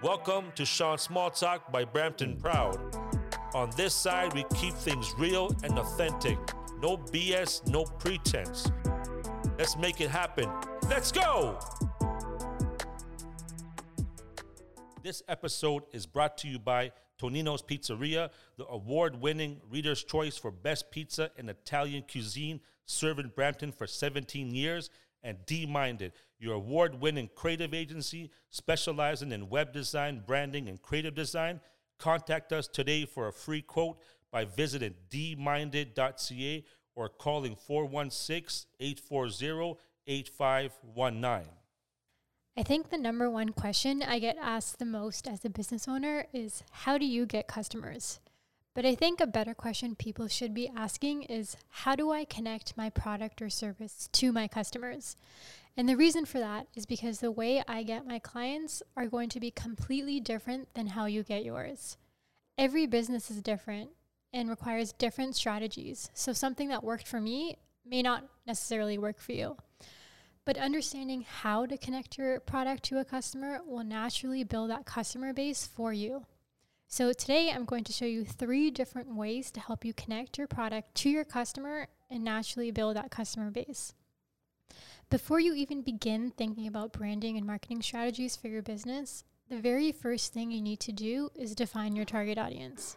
Welcome to Sean Small Talk by Brampton Proud. On this side, we keep things real and authentic. No BS, no pretense. Let's make it happen. Let's go! This episode is brought to you by Tonino's Pizzeria, the award winning Reader's Choice for Best Pizza in Italian Cuisine, serving Brampton for 17 years, and D Minded, your award winning creative agency specializing in web design, branding, and creative design. Contact us today for a free quote by visiting dminded.ca or calling 416 840 8519. I think the number one question I get asked the most as a business owner is how do you get customers? But I think a better question people should be asking is how do I connect my product or service to my customers? And the reason for that is because the way I get my clients are going to be completely different than how you get yours. Every business is different and requires different strategies. So something that worked for me may not necessarily work for you. But understanding how to connect your product to a customer will naturally build that customer base for you. So, today I'm going to show you three different ways to help you connect your product to your customer and naturally build that customer base. Before you even begin thinking about branding and marketing strategies for your business, the very first thing you need to do is define your target audience.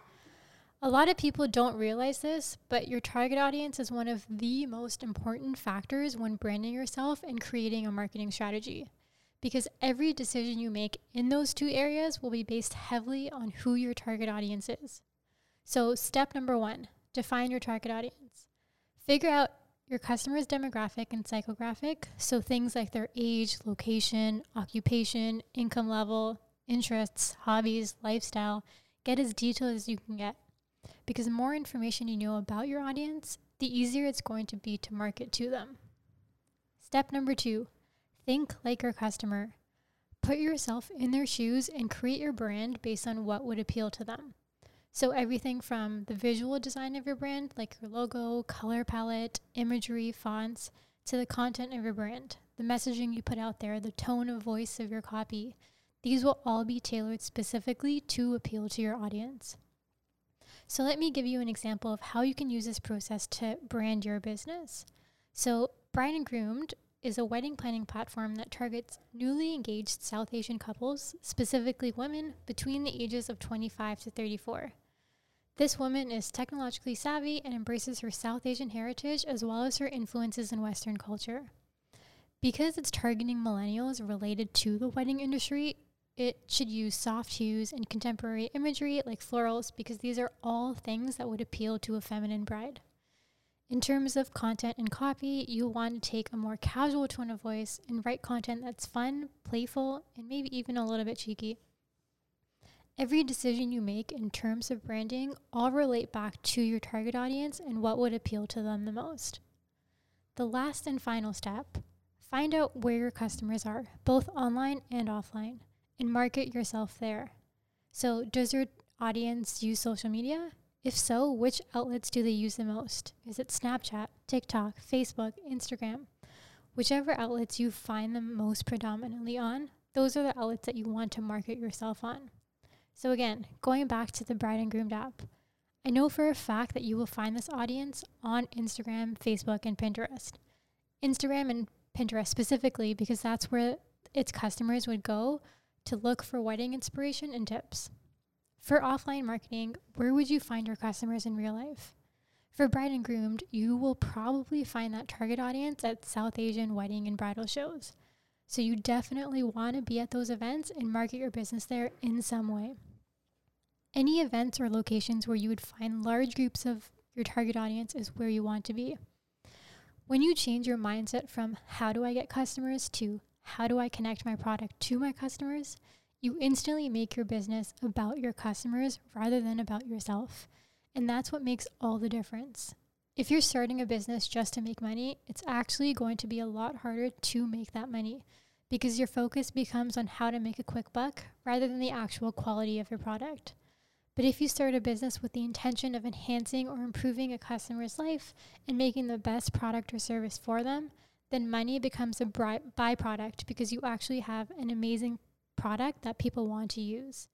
A lot of people don't realize this, but your target audience is one of the most important factors when branding yourself and creating a marketing strategy. Because every decision you make in those two areas will be based heavily on who your target audience is. So, step number one define your target audience. Figure out your customer's demographic and psychographic, so things like their age, location, occupation, income level, interests, hobbies, lifestyle. Get as detailed as you can get because the more information you know about your audience, the easier it's going to be to market to them. Step number two think like your customer. Put yourself in their shoes and create your brand based on what would appeal to them. So, everything from the visual design of your brand, like your logo, color palette, imagery, fonts, to the content of your brand, the messaging you put out there, the tone of voice of your copy. These will all be tailored specifically to appeal to your audience. So let me give you an example of how you can use this process to brand your business. So Bride and Groomed is a wedding planning platform that targets newly engaged South Asian couples, specifically women between the ages of 25 to 34. This woman is technologically savvy and embraces her South Asian heritage as well as her influences in Western culture. Because it's targeting millennials related to the wedding industry, it should use soft hues and contemporary imagery like florals because these are all things that would appeal to a feminine bride. In terms of content and copy, you want to take a more casual tone of voice and write content that's fun, playful, and maybe even a little bit cheeky. Every decision you make in terms of branding all relate back to your target audience and what would appeal to them the most. The last and final step find out where your customers are, both online and offline and market yourself there. So, does your audience use social media? If so, which outlets do they use the most? Is it Snapchat, TikTok, Facebook, Instagram? Whichever outlets you find them most predominantly on, those are the outlets that you want to market yourself on. So, again, going back to the Bride and Groomed app, I know for a fact that you will find this audience on Instagram, Facebook, and Pinterest. Instagram and Pinterest specifically, because that's where its customers would go to look for wedding inspiration and tips. For offline marketing, where would you find your customers in real life? For Bride and Groomed, you will probably find that target audience at South Asian wedding and bridal shows. So you definitely want to be at those events and market your business there in some way. Any events or locations where you would find large groups of your target audience is where you want to be. When you change your mindset from how do I get customers to how do I connect my product to my customers, you instantly make your business about your customers rather than about yourself. And that's what makes all the difference. If you're starting a business just to make money, it's actually going to be a lot harder to make that money because your focus becomes on how to make a quick buck rather than the actual quality of your product. But if you start a business with the intention of enhancing or improving a customer's life and making the best product or service for them, then money becomes a byproduct because you actually have an amazing product that people want to use.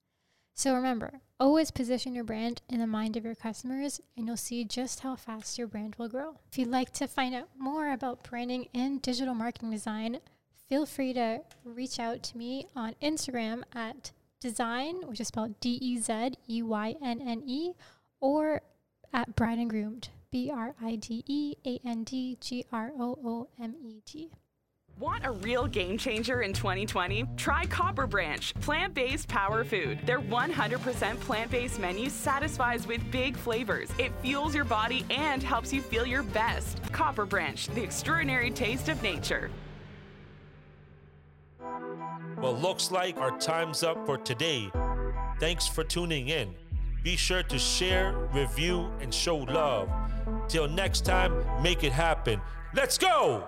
So remember, always position your brand in the mind of your customers and you'll see just how fast your brand will grow. If you'd like to find out more about branding and digital marketing design, feel free to reach out to me on Instagram at design, which is spelled D E Z E Y N N E, or at Bride and Groomed, B R I D E A N D G R O O M E T. Want a real game changer in 2020? Try Copper Branch, plant based power food. Their 100% plant based menu satisfies with big flavors. It fuels your body and helps you feel your best. Copper Branch, the extraordinary taste of nature. Well, looks like our time's up for today. Thanks for tuning in. Be sure to share, review, and show love. Till next time, make it happen. Let's go!